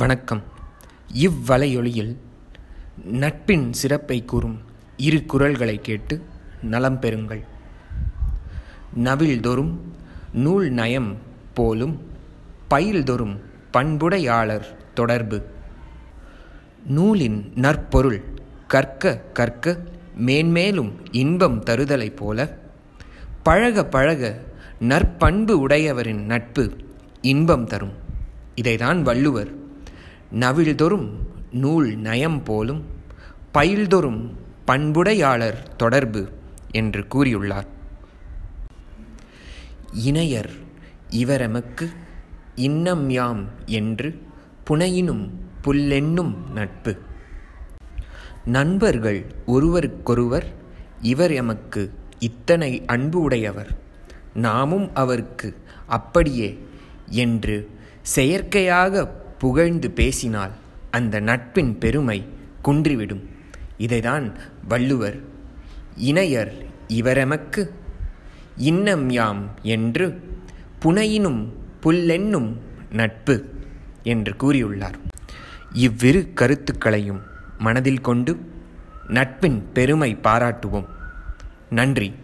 வணக்கம். இவ்வலையொலியில் நட்பின் சிறப்பை கூறும் இரு குரல்களை கேட்டு நலம் பெறுங்கள். நவில்தொறும் நூல் நயம் போலும் பயில்தொறும் பண்புடையாளர் தொடர்பு. நூலின் நற்பொருள் கற்க கற்க மேன்மேலும் இன்பம் தருதலைப் போல பழக பழக நற்பண்பு உடையவரின் நட்பு இன்பம் தரும். இதைதான் வள்ளுவர் நவிழ்தொறும் நூல் நயம் போலும் பயில்தொறும் பண்புடையாளர் தொடர்பு என்று கூறியுள்ளார். இணையர் இவரமக்கு இன்னம் யாம் என்று புனையினும் புல்லென்னும் நட்பு. நண்பர்கள் ஒருவருக்கொருவர் இவர் எமக்கு இத்தனை அன்பு உடையவர் நாமும் அவருக்கு அப்படியே என்று செயற்கையாக புகழ்ந்து பேசினால் அந்த நட்பின் பெருமை குன்றிவிடும். இதைதான் வள்ளுவர் இணையர் இவரெமக்கு? இன்னம் யாம் என்று புனையினும் புல்லென்னும் நட்பு என்று கூறியுள்ளார். இவ்விரு கருத்துக்களையும் மனதில் கொண்டு நட்பின் பெருமை பாராட்டுவோம். நன்றி.